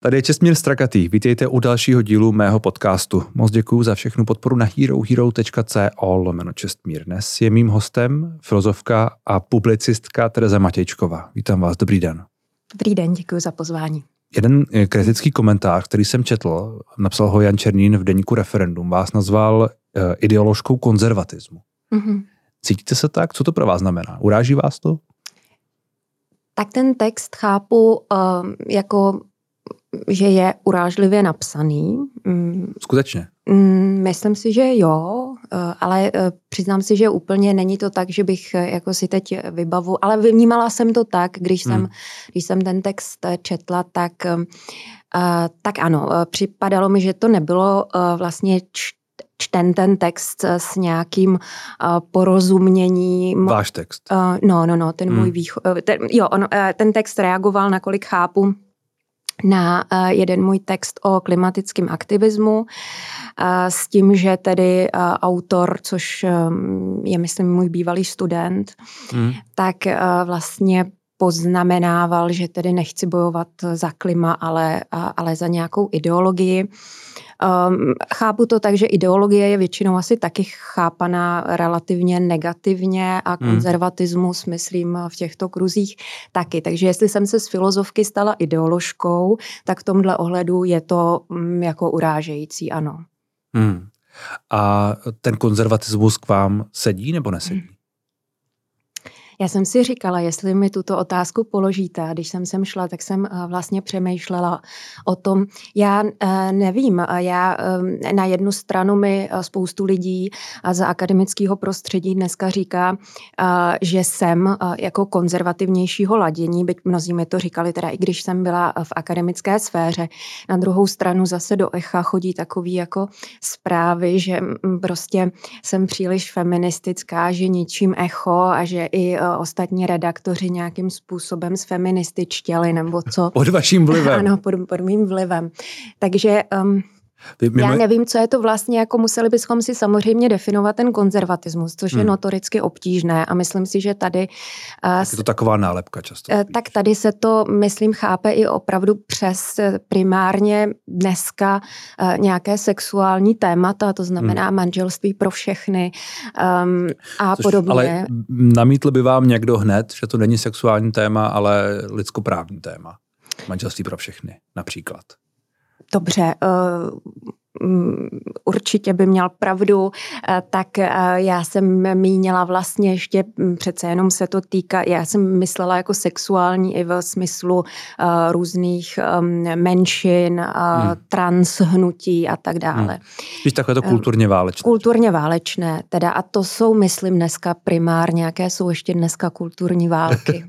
Tady je Česmír Strakatý. Vítejte u dalšího dílu mého podcastu. Moc děkuji za všechnu podporu na herohero.co lomeno Čestmír. Dnes je mým hostem filozofka a publicistka Tereza Matějčková. Vítám vás, dobrý den. Dobrý den, děkuji za pozvání. Jeden eh, kritický komentář, který jsem četl, napsal ho Jan Černín v deníku Referendum, vás nazval uh, ideoložkou konzervatismu. Mm-hmm. Cítíte se tak? Co to pro vás znamená? Uráží vás to? Tak ten text chápu uh, jako že je urážlivě napsaný. Mm. Skutečně? Mm, myslím si, že jo, eh, ale eh, přiznám si, že úplně není to tak, že bych eh, jako si teď vybavu, ale vnímala jsem to tak, když jsem, hmm. když jsem ten text četla, tak, tak ano, připadalo mi, že to nebylo vlastně čten ten text s nějakým porozuměním. Váš text? No, no, no, ten hmm. můj východ, ten, jo, on, ten text reagoval, nakolik chápu, na eh, jeden můj text o klimatickém aktivismu eh, s tím, že tedy eh, autor, což je myslím můj bývalý student, hmm. tak vlastně poznamenával, že tedy nechci bojovat za klima, ale, ale za nějakou ideologii. Um, chápu to tak, že ideologie je většinou asi taky chápaná relativně negativně a hmm. konzervatismus, hmm. myslím, v těchto kruzích taky. Takže jestli jsem se z filozofky stala ideoložkou, tak v tomhle ohledu je to um, jako urážející, ano. Hmm. A ten konzervatismus k vám sedí nebo nesedí? Hmm. Já jsem si říkala, jestli mi tuto otázku položíte. Když jsem sem šla, tak jsem eh, vlastně přemýšlela o tom. Já eh, nevím, já eh, na jednu stranu mi spoustu lidí z akademického prostředí dneska říká, že jsem jako konzervativnějšího ladění, byť mnozí mi to říkali, teda i když jsem byla v akademické sféře. Na druhou stranu zase do echa chodí takový jako zprávy, že mm, prostě jsem příliš feministická, že ničím echo a že i ostatní redaktoři nějakým způsobem z feminističtěli nebo co. Pod vaším vlivem. Ano, pod, pod mým vlivem. Takže um, Mimo... Já nevím, co je to vlastně, jako museli bychom si samozřejmě definovat ten konzervatismus, což hmm. je notoricky obtížné a myslím si, že tady... Tak je to taková nálepka často. Uh, tak tady se to, myslím, chápe i opravdu přes eh, primárně dneska nějaké sexuální témata, to znamená hmm. manželství pro všechny um, a což, podobně. Ale namítl by vám někdo hned, že to není sexuální téma, ale lidskoprávní téma. Manželství pro všechny například dobře, eh, určitě by měl pravdu, eh, tak eh, já jsem mínila vlastně ještě, mm, přece jenom se to týká, já jsem myslela jako sexuální i v smyslu eh, různých menšin, hmm. transhnutí a tak dále. Hmm. Spíš takové to kulturně válečné. Kulturně válečné, teda a to jsou, myslím, dneska primárně, jaké jsou ještě dneska kulturní války.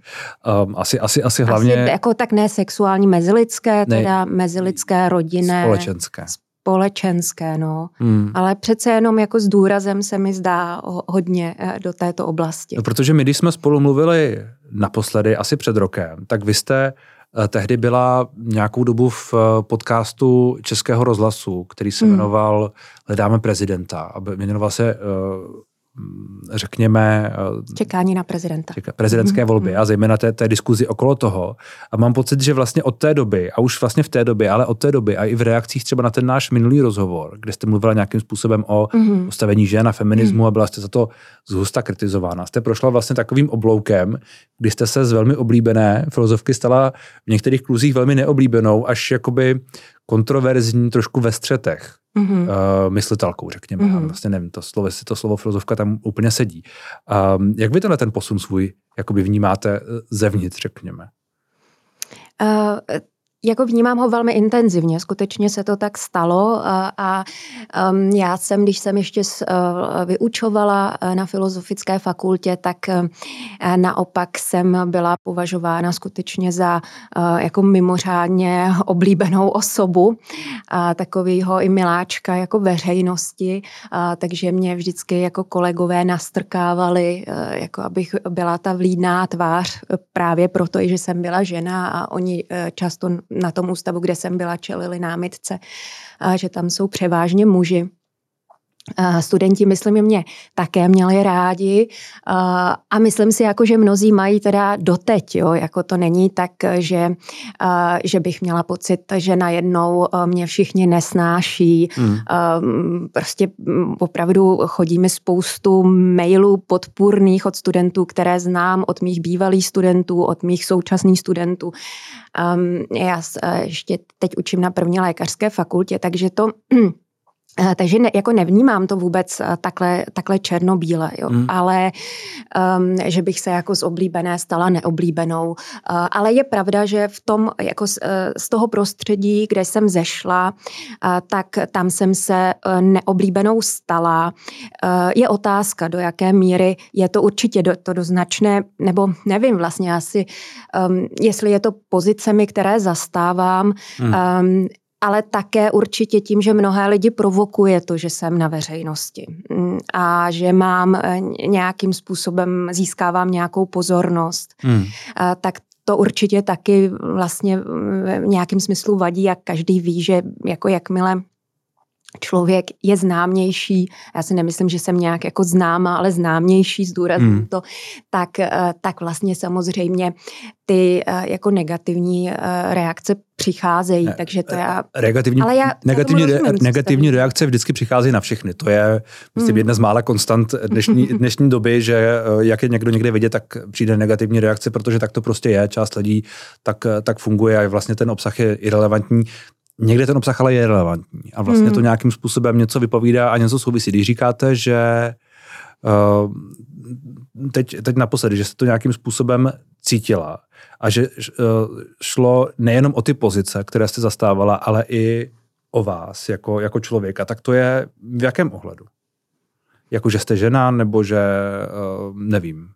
um, asi, asi, asi hlavně... Asi jako tak ne sexuální, mezilidské, teda ne, mezilidské, rodinné. Společenské společenské, no. Hmm. Ale přece jenom jako s důrazem se mi zdá hodně eh, do této oblasti. No, protože my, když jsme spolu mluvili naposledy, asi před rokem, tak vy jste eh, tehdy byla nějakou dobu v eh, podcastu Českého rozhlasu, který se hmm. jmenoval Hledáme prezidenta. A jmenoval se řekněme... Eh, Čekání na prezidenta. Čeká, prezidentské mm-hmm. volby a zejména té, té diskuzi okolo toho. A mám pocit, že vlastně od té doby, a už vlastně v té době, ale od té doby a i v reakcích třeba na ten náš minulý rozhovor, kde jste mluvila nějakým způsobem o mm-hmm. postavení žen a feminismu mm-hmm. a byla jste za to zhusta kritizována. Jste prošla vlastně takovým obloukem, kdy jste se z velmi oblíbené filozofky stala v některých kluzích velmi neoblíbenou, až jakoby kontroverzní trošku ve střetech mm-hmm. uh, myslitelkou, řekněme. Mm-hmm. Vlastně nevím, to slovo, to slovo filozofka tam úplně sedí. Um, jak vy tenhle ten posun svůj jakoby vnímáte eh, zevnitř, řekněme? Uh, jako vnímám ho velmi intenzivně, skutečně se to tak stalo a, a um, já jsem, když jsem ještě s, uh, vyučovala uh, na filozofické fakultě, tak uh, naopak jsem byla považována skutečně za jako mimořádně oblíbenou osobu, a takovýho i miláčka jako veřejnosti, a, takže mě vždycky jako kolegové nastrkávali, jako abych byla ta vlídná tvář právě proto, že jsem byla žena a oni často na tom ústavu, kde jsem byla, čelili námitce, že tam jsou převážně muži. Studenti, myslím, mě také měli rádi a myslím si, jako, že mnozí mají teda doteď, jo, jako to není tak, že, že bych měla pocit, že najednou mě všichni nesnáší. Hmm. Prostě opravdu chodí mi spoustu mailů podpůrných od studentů, které znám, od mých bývalých studentů, od mých současných studentů. Já ještě teď učím na první lékařské fakultě, takže to takže ne, jako nevnímám to vůbec eh, takhle, takhle černobíle, jo. Hmm. ale um, že bych se jako z oblíbené stala neoblíbenou. Uh, ale je pravda, že v tom, jako z, z toho prostředí, kde jsem zešla, uh, tak tam jsem se uh, neoblíbenou stala. Uh, je otázka, do jaké míry je to určitě do, to doznačné, nebo nevím vlastně asi, um, jestli je to pozicemi, které zastávám, hmm. um, ale také určitě tím, že mnohé lidi provokuje to, že jsem na veřejnosti mm, a že mám eh, nějakým způsobem, získávám nějakou pozornost, hmm. tak to určitě taky vlastně v nějakém smyslu vadí, jak každý ví, že jako jakmile člověk je známější, já si nemyslím, že jsem nějak jako známa, ale známější, zdůrazním hmm. to, tak, eh, tak vlastně samozřejmě ty eh, jako negativní eh, reakce přicházejí, ne, takže to já... Negativní, ale já, negativní, já rozumím, negativní reakce vždycky přicházejí na všechny. To je myslím, hmm. jedna z mála konstant dnešní, dnešní doby, že jak je někdo někde vidět, tak přijde negativní reakce, protože tak to prostě je. Část lidí tak, tak funguje a vlastně ten obsah je irrelevantní někde ten obsah ale je relevantní a vlastně mm. to nějakým způsobem něco vypovídá a něco souvisí. Když říkáte, že uh, teď, teď naposledy, že jste to nějakým způsobem cítila a že uh, šlo nejenom o ty pozice, které jste zastávala, ale i o vás jako, jako člověka, tak to je v jakém ohledu? Jako, že jste žena, nebo že uh, nevím.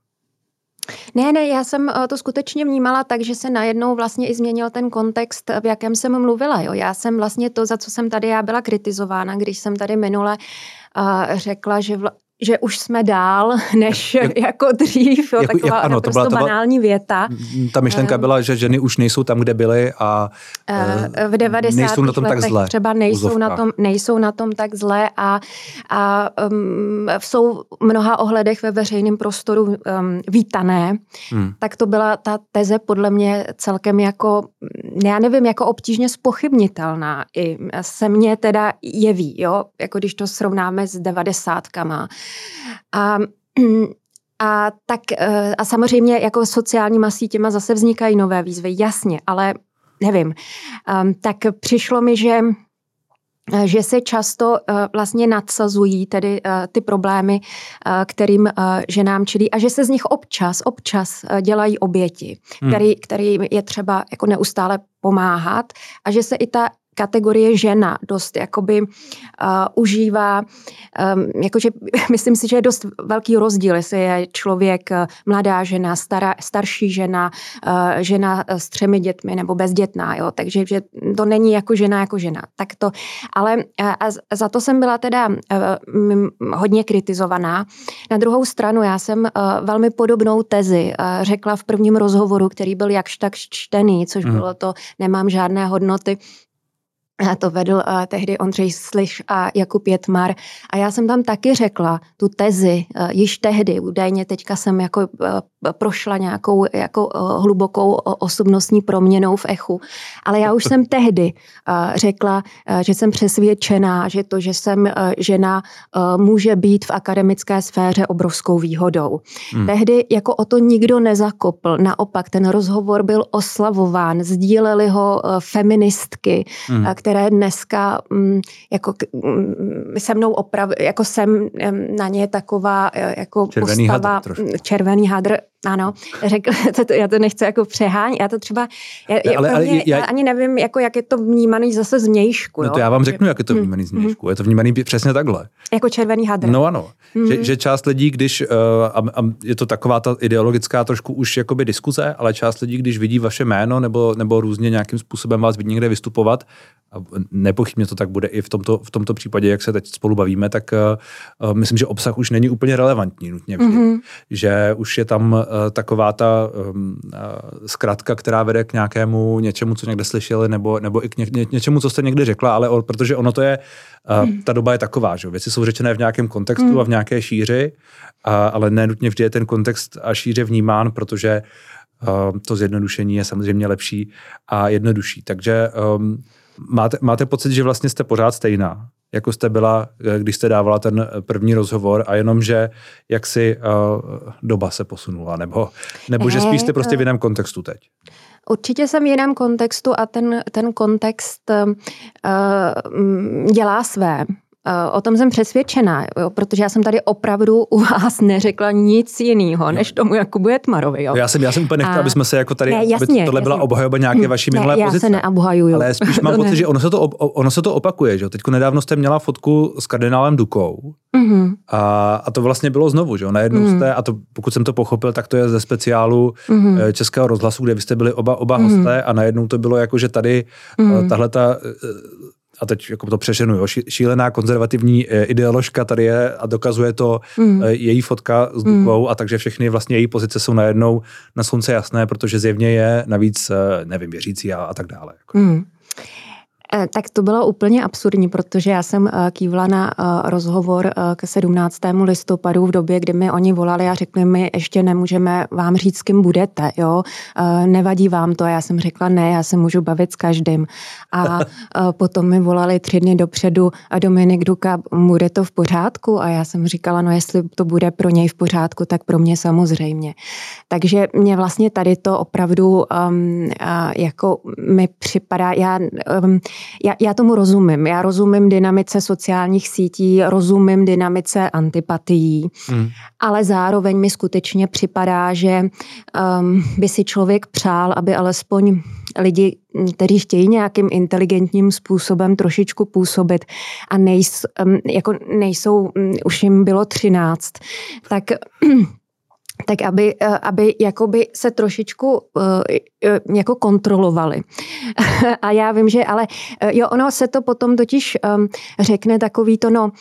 Ne, ne, já jsem eh, to skutečně vnímala tak, že se najednou vlastně i změnil ten kontext, v jakém jsem mluvila. Jo. Já jsem vlastně to, za co jsem tady já byla kritizována, když jsem tady minule uh, řekla, že že už jsme dál než jak, jako dřív, jo, jako, taková jak, ano, to byla, to banální věta. Ta myšlenka byla, že ženy už nejsou tam, kde byly a uh, v 90. nejsou na tom tak zle. Třeba nejsou na, tom, nejsou na tom tak zle a, a um, jsou v mnoha ohledech ve veřejném prostoru um, vítané, hmm. tak to byla ta teze podle mě celkem jako, já nevím, jako obtížně spochybnitelná. I se mně teda jeví, jo, jako když to srovnáme s devadesátkama. A a tak eh, a samozřejmě jako sociálníma sítěma zase vznikají nové výzvy, jasně, ale nevím. Um, tak přišlo mi, že eh, že se často uh, vlastně nadsazují tedy uh, ty problémy, kterým ženám čelí a že se z nich občas, občas dělají oběti, hmm. který, který je třeba jako neustále pomáhat a že se i ta kategorie žena dost jakoby uh, užívá, um, jakože myslím si, že je dost velký rozdíl, jestli je člověk uh, mladá žena, stará, starší žena, uh, žena s třemi dětmi nebo bezdětná, jo, takže že to není jako žena jako žena. Tak to, ale uh, a za to jsem byla teda uh, hodně kritizovaná. Na druhou stranu já jsem uh, velmi podobnou tezi uh, řekla v prvním rozhovoru, který byl jakž tak čtený, což mm. bylo to Nemám žádné hodnoty, to vedl uh, tehdy Ondřej Sliš a Jakub Jetmar. A já jsem tam taky řekla tu tezi uh, již tehdy, údajně teďka jsem jako uh, prošla nějakou jako uh, hlubokou osobnostní proměnou v echu. Ale já už jsem tehdy uh, řekla, že jsem přesvědčená, že to, že jsem žena, může být v akademické sféře obrovskou výhodou. Hmm. Tehdy jako o to nikdo nezakopl. Naopak ten rozhovor byl oslavován, sdíleli ho feministky, hmm. které dneska mm, jako mm, se mnou opravdu, jako jsem na ně taková jako červený postava, hadr červený hadr, ano, řekl, to, to, já to nechci jako přehánět, já to třeba, já, ale, ale, mě, já, já, ani nevím, jako jak je to vnímaný zase z nějšku. No to já vám řeknu, jak je to vnímaný z nějšku. Je to vnímaný přesně takhle. Jako červený hadr. No ano, mm. že, že část lidí, když, uh, a, a je to taková ta ideologická trošku už jakoby diskuze, ale část lidí, když vidí vaše jméno nebo, nebo různě nějakým způsobem vás vidí někde vystupovat, a nepochybně to tak bude i v tomto, v tomto případě, jak se teď spolu bavíme, tak uh, myslím, že obsah už není úplně relevantní nutně vždy. Mm-hmm. Že už je tam taková ta um, zkratka, která vede k nějakému něčemu, co někde slyšeli, nebo, nebo i k ně, ně, něčemu, co jste někdy řekla, ale o, protože ono to je, hmm. ta doba je taková, že věci jsou řečené v nějakém kontextu hmm. a v nějaké šíři, a, ale nenutně vždy je ten kontext a šíře vnímán, protože uh, to zjednodušení je samozřejmě lepší a jednodušší. Takže um, máte, máte pocit, že vlastně jste pořád stejná, jako jste byla, eh, když jste dávala ten první rozhovor a jenom, že jak si uh, doba se posunula, nebo, nebo že spíš jste prostě v jiném kontextu teď? Určitě jsem v jiném kontextu a ten, ten kontext uh, dělá své. Eh, o tom jsem přesvědčená, jo, protože já jsem tady opravdu u vás neřekla nic jiného, než tomu Jakubu Jetmarovi. Jo. Já jsem, já jsem úplně nechtěla, aby jsme se jako tady, ne, jasně, aby tohle jasně. byla obhajoba nějaké vaší minulé ne, já pozice. Já se neobhajuju. Ale spíš mám pocit, že ono se, to, ono se to opakuje. Že? Teďko nedávno jste měla fotku s kardinálem Dukou mm-hmm. a, a to vlastně bylo znovu. Že? Najednou mm-hmm. jste, a to, pokud jsem to pochopil, tak to je ze speciálu mm-hmm. Českého rozhlasu, kde vy jste byli oba, oba mm-hmm. hosté a najednou to bylo jako, že tady mm-hmm. tahle ta a teď jako to přeženu, jo, šílená konzervativní eh, ideoložka tady je a dokazuje to mm. její fotka s Dukou mm. a takže všechny vlastně její pozice jsou najednou na slunce jasné, protože zjevně je navíc, eh, nevím, věřící a, a tak dále. Jako. Mm. Eh, tak to bylo úplně absurdní, protože já jsem eh, kývla na eh, rozhovor k 17. listopadu v době, kdy mi oni volali a řekli mi, ještě nemůžeme vám říct, s kým budete, jo, nevadí vám to. A já jsem řekla, ne, já se můžu bavit s každým. A potom mi volali tři dny dopředu a Dominik Duka, bude to v pořádku? A já jsem říkala, no jestli to bude pro něj v pořádku, tak pro mě samozřejmě. Takže mě vlastně tady to opravdu um, jako mi připadá, já um, já, já tomu rozumím. Já rozumím dynamice sociálních sítí, rozumím dynamice antipatií, hmm. ale zároveň mi skutečně připadá, že um, by si člověk přál, aby alespoň lidi, kteří chtějí nějakým inteligentním způsobem trošičku působit a nejs, um, jako nejsou, um, už jim bylo třináct, tak tak aby, eh, aby jakoby se trošičku eh, eh, jako kontrolovali. A já vím, že ale jo, ono se to potom totiž ehm, řekne takový to, no,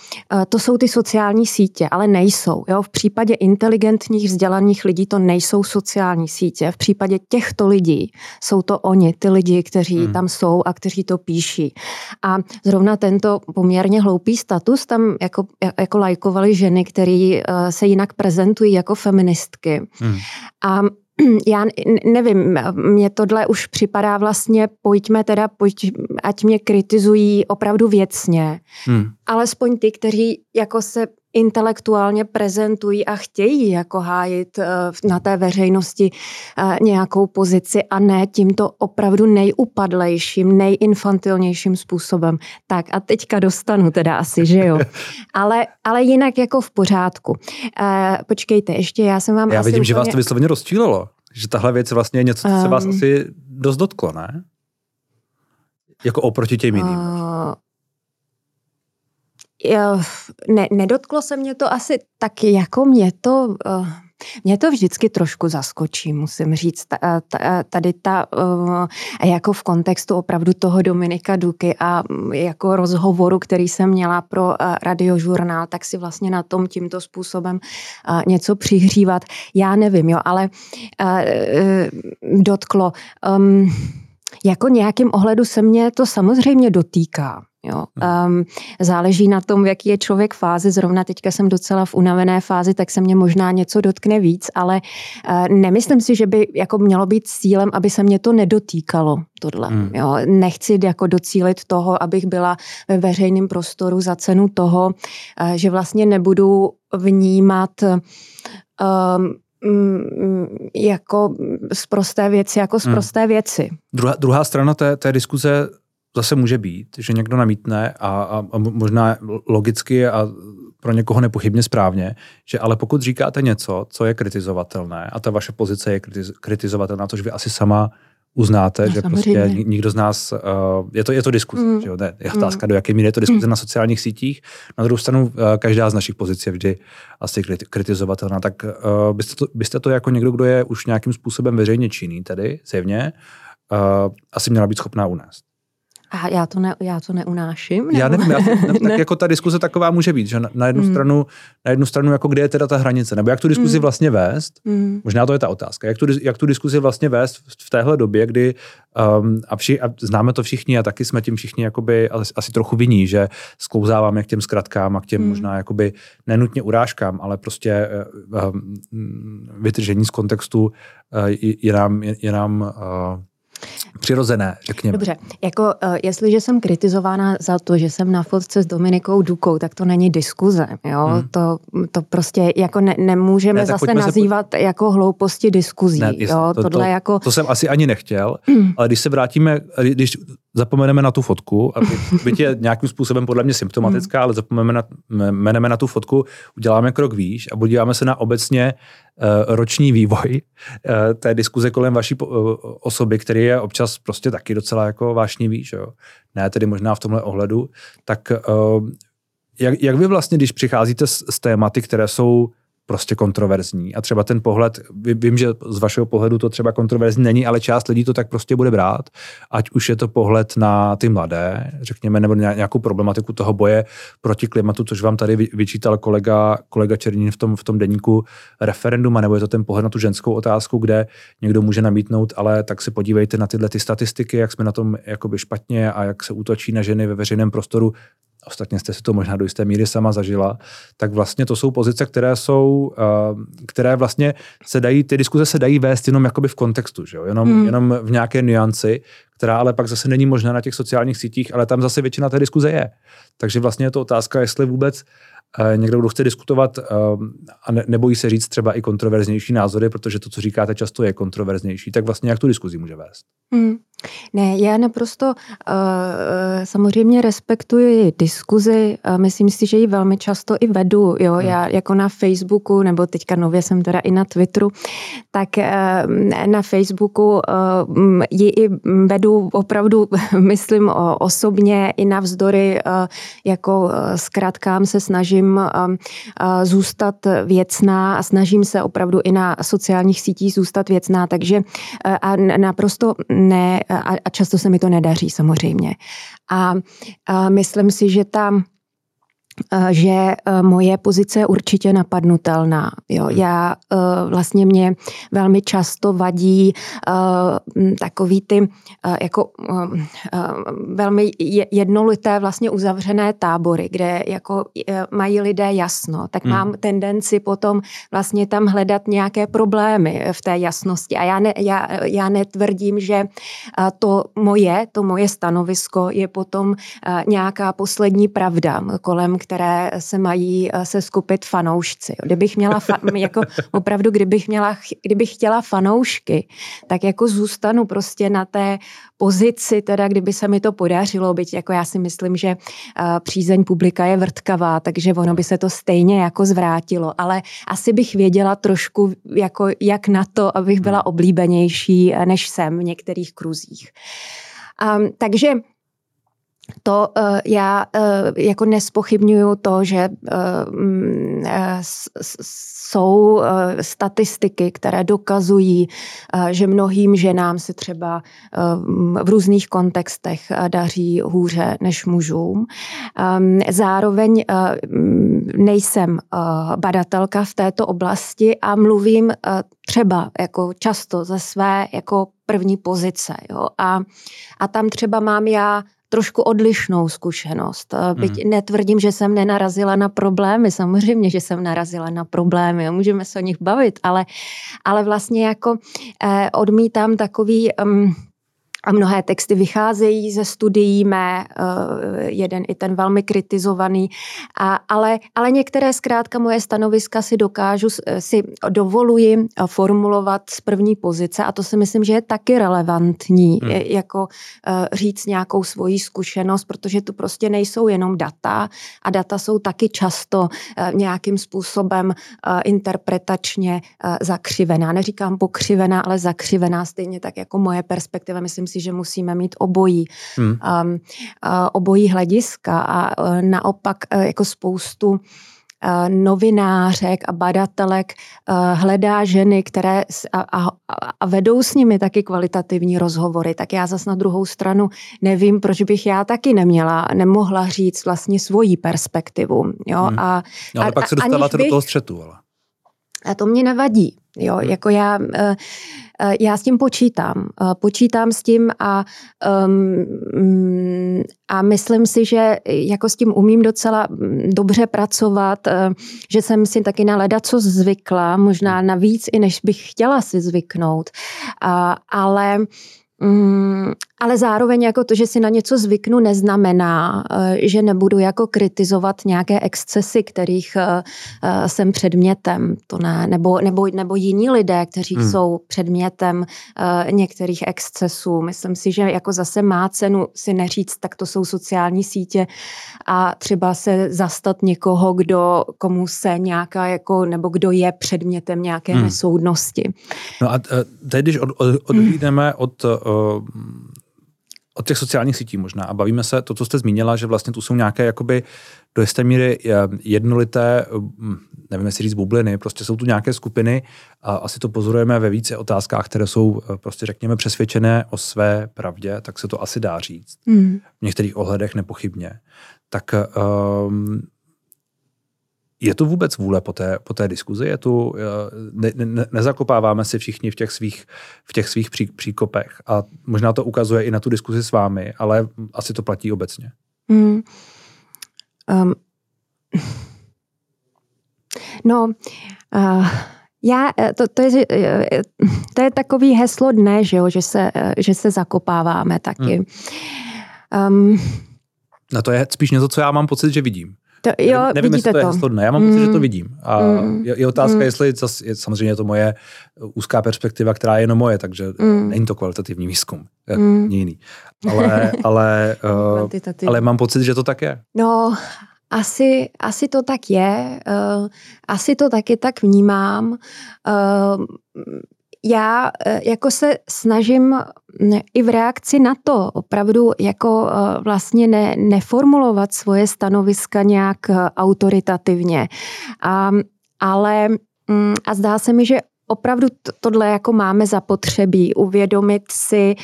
to jsou ty sociální sítě, ale nejsou. Jo? V případě inteligentních, vzdělaných lidí to nejsou sociální sítě. V případě těchto lidí jsou to oni, ty lidi, kteří hmm. tam jsou a kteří to píší. A zrovna tento poměrně hloupý status tam jako, jako lajkovali ženy, které se jinak prezentují jako feministky feministky. Hmm. A já nevím, mně tohle už připadá vlastně, pojďme teda, pojď, ať mě kritizují opravdu věcně. Hmm. Alespoň ty, kteří jako se intelektuálně prezentují a chtějí jako hájit eh, na té veřejnosti eh, nějakou pozici a ne tímto opravdu nejupadlejším, nejinfantilnějším způsobem. Tak a teďka dostanu teda asi, že jo. Ale, ale jinak jako v pořádku. Eh, počkejte, ještě já jsem vám Já vidím, úplně... že vás to vysloveně rozčílilo. Že tahle věc vlastně je něco, co se vás um, asi dost dotklo, ne? Jako oproti těm jiným. Uh, ne, nedotklo se mě to asi taky, jako mě to... Uh, mě to vždycky trošku zaskočí, musím říct. Tady ta, uh, jako v kontextu opravdu toho Dominika Duky a mm, jako rozhovoru, který jsem měla pro radiožurnál, tak si vlastně na tom tímto způsobem něco přihřívat. Já nevím, jo, ale dotklo. Um, jako nějakým ohledu se mě to samozřejmě dotýká. Jo. Um, záleží na tom, v jaký je člověk fázi. Zrovna teďka jsem docela v unavené fázi, tak se mě možná něco dotkne víc, ale uh, nemyslím si, že by jako mělo být cílem, aby se mě to nedotýkalo. Tohle. Hmm. Jo. Nechci jako docílit toho, abych byla ve veřejném prostoru za cenu toho, uh, že vlastně nebudu vnímat um, jako z prosté věci, jako z prosté hmm. věci. Druhá, druhá strana té, té diskuze zase může být, že někdo namítne a, a, a možná logicky a pro někoho nepochybně správně, že ale pokud říkáte něco, co je kritizovatelné a ta vaše pozice je kritiz, kritizovatelná, což vy asi sama uznáte, no, že samozřejmě. prostě nikdo z nás, uh, je to, je to diskuze, mm. že jo, ne, je mm. otázka, mm. do jaké míry je to diskuze mm. na sociálních sítích. Na druhou stranu, uh, každá z našich pozic je vždy asi kritizovatelná, tak uh, byste, to, byste to jako někdo, kdo je už nějakým způsobem veřejně činný, tedy zjevně, uh, asi měla být schopná unést. A já to, ne, já to neunáším? Nebo? Já nevím, já, ne, tak ne. jako ta diskuze taková může být, že na, na jednu mm. stranu, na jednu stranu jako kde je teda ta hranice, nebo jak tu diskuzi mm. vlastně vést, mm. možná to je ta otázka, jak tu, jak tu diskuzi vlastně vést v, v téhle době, kdy um, a, vši, a známe to všichni a taky jsme tím všichni jakoby asi, asi trochu viní, že sklouzáváme k těm zkratkám a k těm mm. možná jakoby nenutně urážkám, ale prostě um, vytržení z kontextu uh, je, je nám, je, je nám uh, přirozené, řekněme. Dobře, jako uh, jestliže jsem kritizována za to, že jsem na fotce s Dominikou Dukou, tak to není diskuze, jo, hmm. to, to prostě jako ne, nemůžeme ne, zase nazývat se... jako hlouposti diskuzí, ne, jo, to, tohle to, jako... To jsem asi ani nechtěl, hmm. ale když se vrátíme, když zapomeneme na tu fotku, a byť je nějakým způsobem podle mě symptomatická, hmm. ale zapomeneme na, na tu fotku, uděláme krok výš a podíváme se na obecně uh, roční vývoj uh, té diskuze kolem vaší uh, osoby, který je občas prostě taky docela jako vášnivý, že jo? ne tedy možná v tomhle ohledu, tak jak, jak vy vlastně, když přicházíte s, s tématy, které jsou prostě kontroverzní. A třeba ten pohled, vím, že z vašeho pohledu to třeba kontroverzní není, ale část lidí to tak prostě bude brát, ať už je to pohled na ty mladé, řekněme, nebo nějakou problematiku toho boje proti klimatu, což vám tady vyčítal kolega, kolega Černín v tom, v tom deníku referendum, nebo je to ten pohled na tu ženskou otázku, kde někdo může namítnout, ale tak se podívejte na tyhle ty statistiky, jak jsme na tom jakoby špatně a jak se útočí na ženy ve veřejném prostoru ostatně jste si to možná do jisté míry sama zažila, tak vlastně to jsou pozice, které jsou, uh, které vlastně se dají, ty diskuze se dají vést jenom jakoby v kontextu, že jo? Jenom, hmm. jenom v nějaké nianci, která ale pak zase není možná na těch sociálních sítích, ale tam zase většina té diskuze je. Takže vlastně je to otázka, jestli vůbec někdo, kdo chce diskutovat uh, a ne, nebojí se říct třeba i kontroverznější názory, protože to, co říkáte, často je kontroverznější, tak vlastně jak tu diskuzi může vést? Hmm. Ne, já naprosto uh, samozřejmě respektuji diskuzi, uh, myslím si, že ji velmi často i vedu, jo, hmm. já jako na Facebooku, nebo teďka nově jsem teda i na Twitteru, tak uh, na Facebooku uh, ji i vedu opravdu, myslím uh, osobně, i navzdory uh, jako uh, zkrátkám se snažím uh, uh, zůstat věcná a snažím se opravdu i na sociálních sítích zůstat věcná, takže uh, a naprosto ne a, často se mi to nedaří samozřejmě. A myslím si, že tam že e, moje pozice je určitě napadnutelná. Jo. Hmm. Já e, vlastně mě velmi často vadí takový ty jako velmi jednolité vlastně uzavřené tábory, kde jako mají lidé jasno, tak hmm. mám tendenci potom vlastně tam hledat nějaké problémy v té jasnosti. A já, ne, já, já netvrdím, že to moje, to moje stanovisko je potom nějaká poslední pravda, kolem které se mají eh, se skupit fanoušci. Kdybych měla, fa- jako opravdu, kdybych měla, kdybych chtěla fanoušky, tak jako zůstanu prostě na té pozici, teda kdyby se mi to podařilo, byť jako já si myslím, že eh, přízeň publika je vrtkavá, takže ono by se to stejně jako zvrátilo, ale asi bych věděla trošku jako jak na to, abych byla oblíbenější, eh, než jsem v některých kruzích. Um, takže to uh, já uh, jako nespochybnuju to, že uh, jsou uh, statistiky, které dokazují, uh, že mnohým ženám se třeba uh, v různých kontextech uh, daří hůře než mužům. Um, zároveň uh, nejsem uh, badatelka v této oblasti a mluvím uh, třeba jako často ze své jako první pozice. Jo? A, a tam třeba mám já trošku odlišnou zkušenost. Byť mm. netvrdím, že jsem nenarazila na problémy, samozřejmě, že jsem narazila na problémy, můžeme se o nich bavit, ale, ale vlastně jako eh, odmítám takový... Um, a mnohé texty vycházejí ze studií mé, eh, jeden i ten velmi kritizovaný, a, ale, ale některé zkrátka moje stanoviska si dokážu, eh, si dovoluji eh, formulovat z první pozice a to si myslím, že je taky relevantní, hmm. jako říct nějakou svoji zkušenost, protože tu prostě nejsou jenom data a data jsou taky často nějakým způsobem interpretačně zakřivená. Neříkám pokřivená, ale zakřivená stejně tak jako moje perspektiva. Myslím si, že musíme mít obojí, hmm. um, uh, obojí hlediska a uh, naopak uh, jako spoustu novinářek a badatelek hledá ženy, které a, a, a vedou s nimi taky kvalitativní rozhovory, tak já zase na druhou stranu nevím, proč bych já taky neměla, nemohla říct vlastně svoji perspektivu. Jo? Hmm. A, no, ale a, pak se dostáváte bych, do toho střetu. Ale. A to mě nevadí. Jo, hmm. jako já, eh, já s tím počítám. Eh, počítám s tím a, um, a myslím si, že jako s tím umím docela mm, dobře pracovat, že jsem si taky na leda co zvykla, možná navíc i než bych chtěla si zvyknout. Ale Mm, ale zároveň jako to, že si na něco zvyknu, neznamená, eh, že nebudu jako kritizovat nějaké excesy, kterých eh, eh, jsem předmětem, to ne, nebo, nebo, nebo jiní lidé, kteří hmm. jsou předmětem některých excesů. Myslím si, že jako zase má cenu si neříct, tak to jsou sociální sítě a třeba se zastat někoho, kdo, komu se nějaká jako, nebo kdo je předmětem nějaké hmm. nesoudnosti. No a teď, když od, od, odvídeme od od těch sociálních sítí možná a bavíme se, to, co jste zmínila, že vlastně tu jsou nějaké jakoby do jisté míry eh, jednolité, hm, nevím, jestli říct bubliny, prostě jsou tu nějaké skupiny a asi to pozorujeme ve více otázkách, které jsou eh, prostě řekněme přesvědčené o své pravdě, tak se to asi dá říct. Mm. V některých ohledech nepochybně. Tak um, je tu vůbec vůle po té, po té diskuzi? Je tu, ne, ne, nezakopáváme si všichni v těch svých, v těch svých pří, příkopech a možná to ukazuje i na tu diskuzi s vámi, ale asi to platí obecně. Mm. Um. No, uh, já, eh, to, to, je, eh, to je takový heslo dne, že, jo, že, se, že se zakopáváme taky. Hmm. Um, no to je spíš něco, co já mám pocit, že vidím. To, jo, Nevím, jestli to je heslo dne, já mám mm. pocit, že to mm. vidím. A mm. je, je otázka, mm. jestli zas, je, samozřejmě je to moje úzká perspektiva, která je jenom moje, takže mm. není to kvalitativní výzkum, je mm. jiný. Ale, ale, uh, ale mám pocit, že to tak je. No, asi, asi to tak je, uh, asi to taky tak vnímám. Uh, já jako se snažím i v reakci na to opravdu jako eh, vlastně ne, neformulovat svoje stanoviska nějak eh, autoritativně. A, ale mm, a zdá se mi, že opravdu tohle jako máme zapotřebí, uvědomit si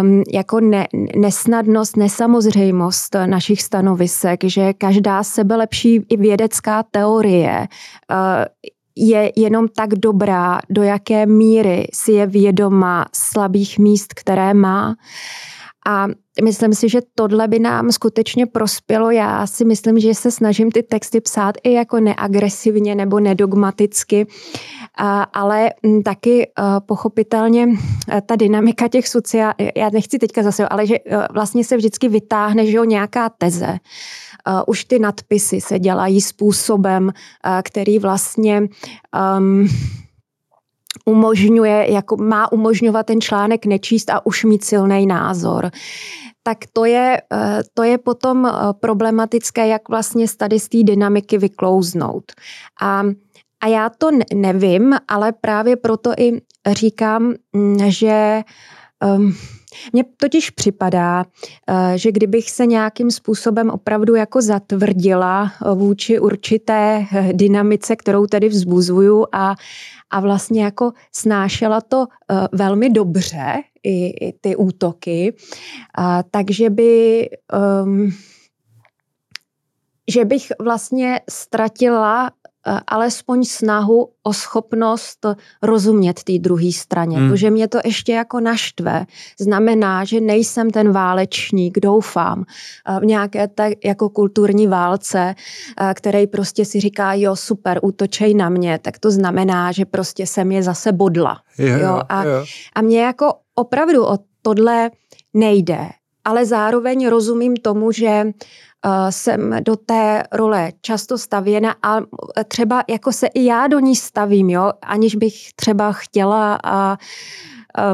um, jako ne, nesnadnost, nesamozřejmost našich stanovisek, že každá sebelepší i vědecká teorie uh, je jenom tak dobrá, do jaké míry si je vědoma slabých míst, které má. A myslím si, že tohle by nám skutečně prospělo. Já si myslím, že se snažím ty texty psát i jako neagresivně nebo nedogmaticky, ale taky pochopitelně ta dynamika těch sociálních, já nechci teďka zase, ale že vlastně se vždycky vytáhne že jo, nějaká teze uh, už ty nadpisy se dělají způsobem, uh, který vlastně um, umožňuje, jako má umožňovat ten článek nečíst a už mít silný názor tak to je, to je potom problematické, jak vlastně tady z té dynamiky vyklouznout. A, a já to nevím, ale právě proto i říkám, mm, že um, mně totiž připadá, eh, že kdybych se nějakým způsobem opravdu jako zatvrdila eh, vůči určité eh, dynamice, kterou tedy vzbuzuju a, a vlastně jako snášela to velmi dobře, i, i ty útoky, a, takže by... Um, že bych vlastně ztratila alespoň snahu o schopnost rozumět té druhé straně. Hmm. To, že mě to ještě jako naštve, znamená, že nejsem ten válečník, doufám, eh, v nějaké tak jako kulturní válce, eh, který prostě si říká, jo, super, útočej na mě, tak to znamená, že prostě jsem je zase bodla. Jo, jo? A, jo. a mě jako opravdu o tohle nejde ale zároveň rozumím tomu, že Eh, jsem do té role často stavěna a třeba jako se i já do ní stavím, jo, aniž bych třeba chtěla, a,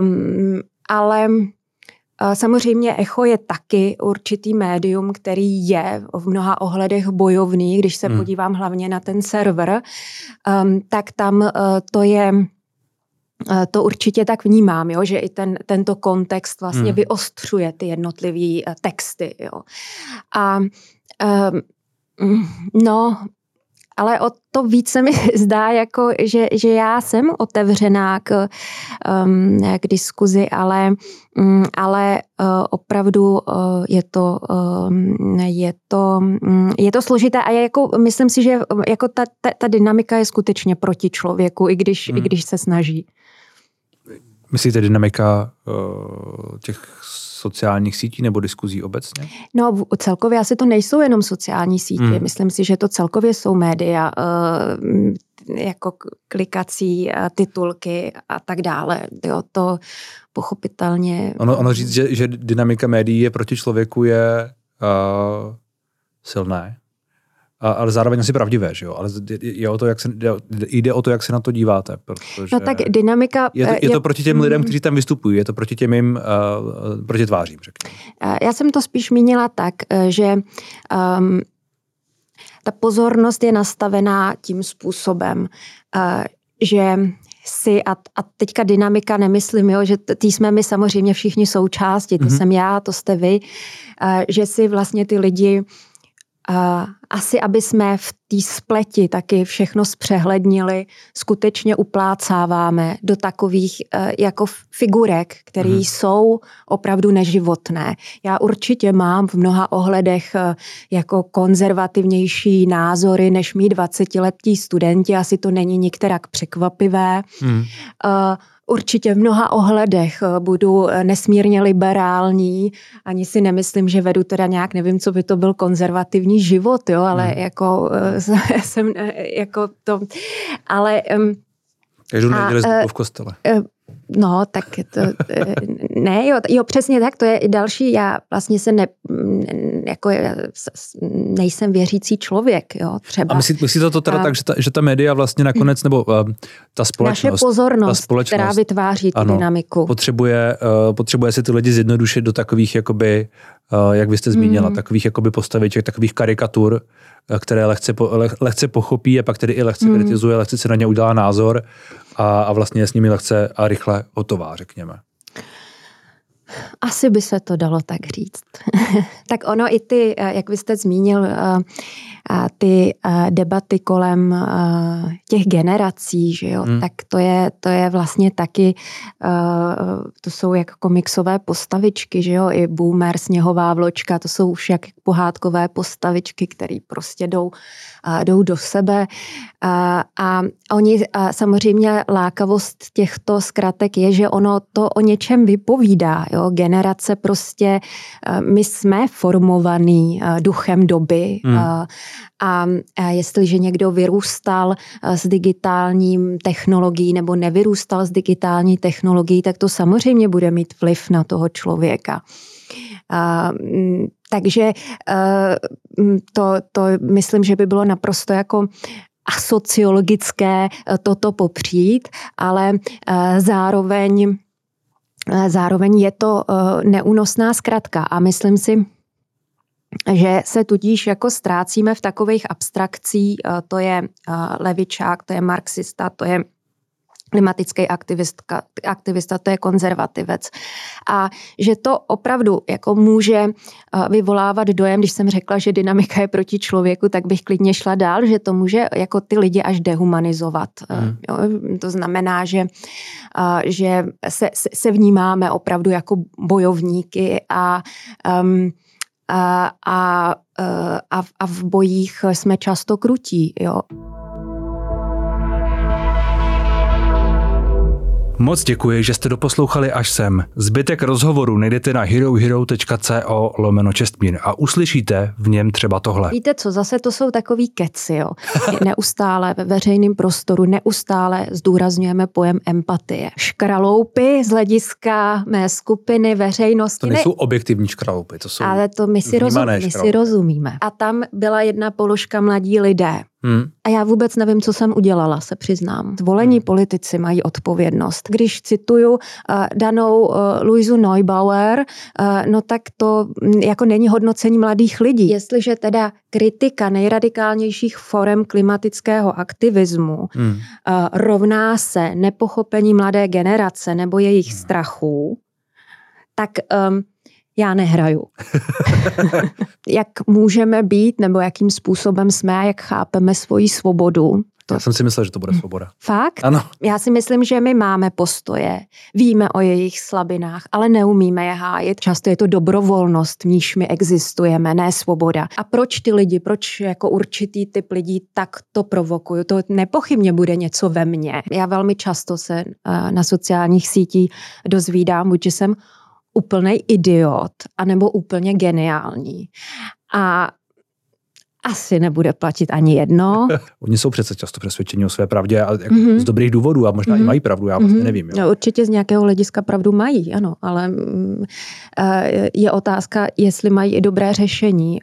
um, ale eh, Samozřejmě Echo je taky určitý médium, který je v mnoha ohledech bojovný, když se hmm. podívám hlavně na ten server, um, tak tam uh, to je Eh, to určitě tak vnímám, jo, že i ten, tento kontext vlastně hmm. vyostřuje ty jednotlivé eh, texty. Jo. A um, no, ale o to víc se mi zdá, jako, že, že já jsem otevřená k, um, k diskuzi, ale, um, ale uh, opravdu uh, je, to, um, je, to, um, je to složité a je jako, myslím si, že jako ta, ta, ta dynamika je skutečně proti člověku, i když, hmm. i když se snaží. Myslíte dynamika uh, těch sociálních sítí nebo diskuzí obecně? No celkově asi to nejsou jenom sociální sítě. Hmm. Myslím si, že to celkově jsou média, uh, jako klikací, uh, titulky a tak dále. Jo, to pochopitelně... Ono, ono říct, že, že dynamika médií je proti člověku je uh, silné ale zároveň asi pravdivé, že jo? Ale je o to, jak se, jde o to, jak se na to díváte. Protože no tak dynamika... Je to, je to je, proti těm lidem, kteří tam vystupují, je to proti těm jim, uh, proti tvářím, řekněme. Já jsem to spíš mínila tak, eh, že um, ta pozornost je nastavená tím způsobem, uh, že si a, a teďka dynamika nemyslím, jo, že tý jsme my samozřejmě všichni součástí, to mm-hmm. jsem já, to jste vy, uh, že si vlastně ty lidi asi, aby jsme v té spleti taky všechno zpřehlednili, skutečně uplácáváme do takových uh, jako figurek, které hmm. jsou opravdu neživotné. Já určitě mám v mnoha ohledech uh, jako konzervativnější názory než mý 20-letí studenti, asi to není nikterak překvapivé. Hmm. Určitě v mnoha ohledech eh, budu eh, nesmírně liberální. Ani si nemyslím, že vedu teda nějak, nevím, co by to byl konzervativní život, jo, ale hmm. jako eh, jsem jako to, ale Každou neděli v kostele. No, tak to, ne, jo, jo, přesně tak, to je i další, já vlastně se ne, jako nejsem věřící člověk, jo, třeba. A myslí, myslíte to teda a, tak, že ta, že ta média vlastně nakonec, nebo uh, ta společnost, naše pozornost, ta společnost, která vytváří tu ano, dynamiku. Potřebuje, uh, potřebuje si ty lidi zjednodušit do takových, jakoby, uh, jak byste zmínila, mm. takových jakoby postaviček, takových karikatur, které lehce, lehce pochopí a pak tedy i lehce mm. kritizuje, lehce se na ně udělá názor a, a vlastně je s nimi lehce a rychle hotová, řekněme. Asi by se to dalo tak říct. tak ono i ty, eh, jak vy jste zmínil, eh, ty eh, debaty kolem těch generací, že jo, hmm. tak to je, to je vlastně taky, to jsou jak komiksové postavičky, že jo, i boomer, sněhová vločka, to jsou už jak pohádkové postavičky, které prostě jdou, jdou do sebe. A, a oni a samozřejmě lákavost těchto zkratek je, že ono to o něčem vypovídá, jo, generace prostě, my jsme formovaný duchem doby, hmm. A jestliže někdo vyrůstal s digitálním technologií nebo nevyrůstal s digitální technologií, tak to samozřejmě bude mít vliv na toho člověka. Takže to, to myslím, že by bylo naprosto jako asociologické toto popřít, ale zároveň Zároveň je to neúnosná zkratka a myslím si, že se tudíž jako ztrácíme v takových abstrakcí, eh, to je eh, levičák, to je marxista, to je klimatický aktivistka, aktivista, to je konzervativec. A že to opravdu jako může eh, vyvolávat dojem, když jsem řekla, že dynamika je proti člověku, tak bych klidně šla dál, že to může jako ty lidi až dehumanizovat. Hmm. Jo, to znamená, že, že se, se vnímáme opravdu jako bojovníky a um, a, a, a, a v bojích jsme často krutí. Jo. Moc děkuji, že jste doposlouchali až sem. Zbytek rozhovoru najdete na herohero.co lomeno čestmír a uslyšíte v něm třeba tohle. Víte co, zase to jsou takový keci, jo. Neustále ve veřejném prostoru, neustále zdůrazňujeme pojem empatie. Škraloupy z hlediska mé skupiny, veřejnosti. To nejsou ne... objektivní škraloupy, to jsou Ale to my si, rozum, my si rozumíme. A tam byla jedna položka mladí lidé. Hmm. A já vůbec nevím, co jsem udělala, se přiznám. Zvolení hmm. politici mají odpovědnost. Když cituju uh, danou uh, Luizu Neubauer, uh, no tak to um, jako není hodnocení mladých lidí. Jestliže teda kritika nejradikálnějších forem klimatického aktivismu hmm. uh, rovná se nepochopení mladé generace nebo jejich hmm. strachů, tak um, já nehraju. jak můžeme být, nebo jakým způsobem jsme a jak chápeme svoji svobodu, to... Já jsem si myslel, že to bude svoboda. Fakt? Ano. Já si myslím, že my máme postoje, víme o jejich slabinách, ale neumíme je hájit. Často je to dobrovolnost, v níž my existujeme, ne svoboda. A proč ty lidi, proč jako určitý typ lidí tak to provokuju? To nepochybně bude něco ve mně. Já velmi často se eh, na sociálních sítích dozvídám, buď že jsem úplný idiot, anebo úplně geniální. A asi nebude platit ani jedno. Oni jsou přece často přesvědčeni o své pravdě a jako mm-hmm. z dobrých důvodů a možná mm-hmm. i mhm. mají pravdu, já vlastně mm-hmm. nevím. Jo. No, určitě z nějakého hlediska pravdu mají, ano, ale mm, eh, je otázka, jestli mají i dobré řešení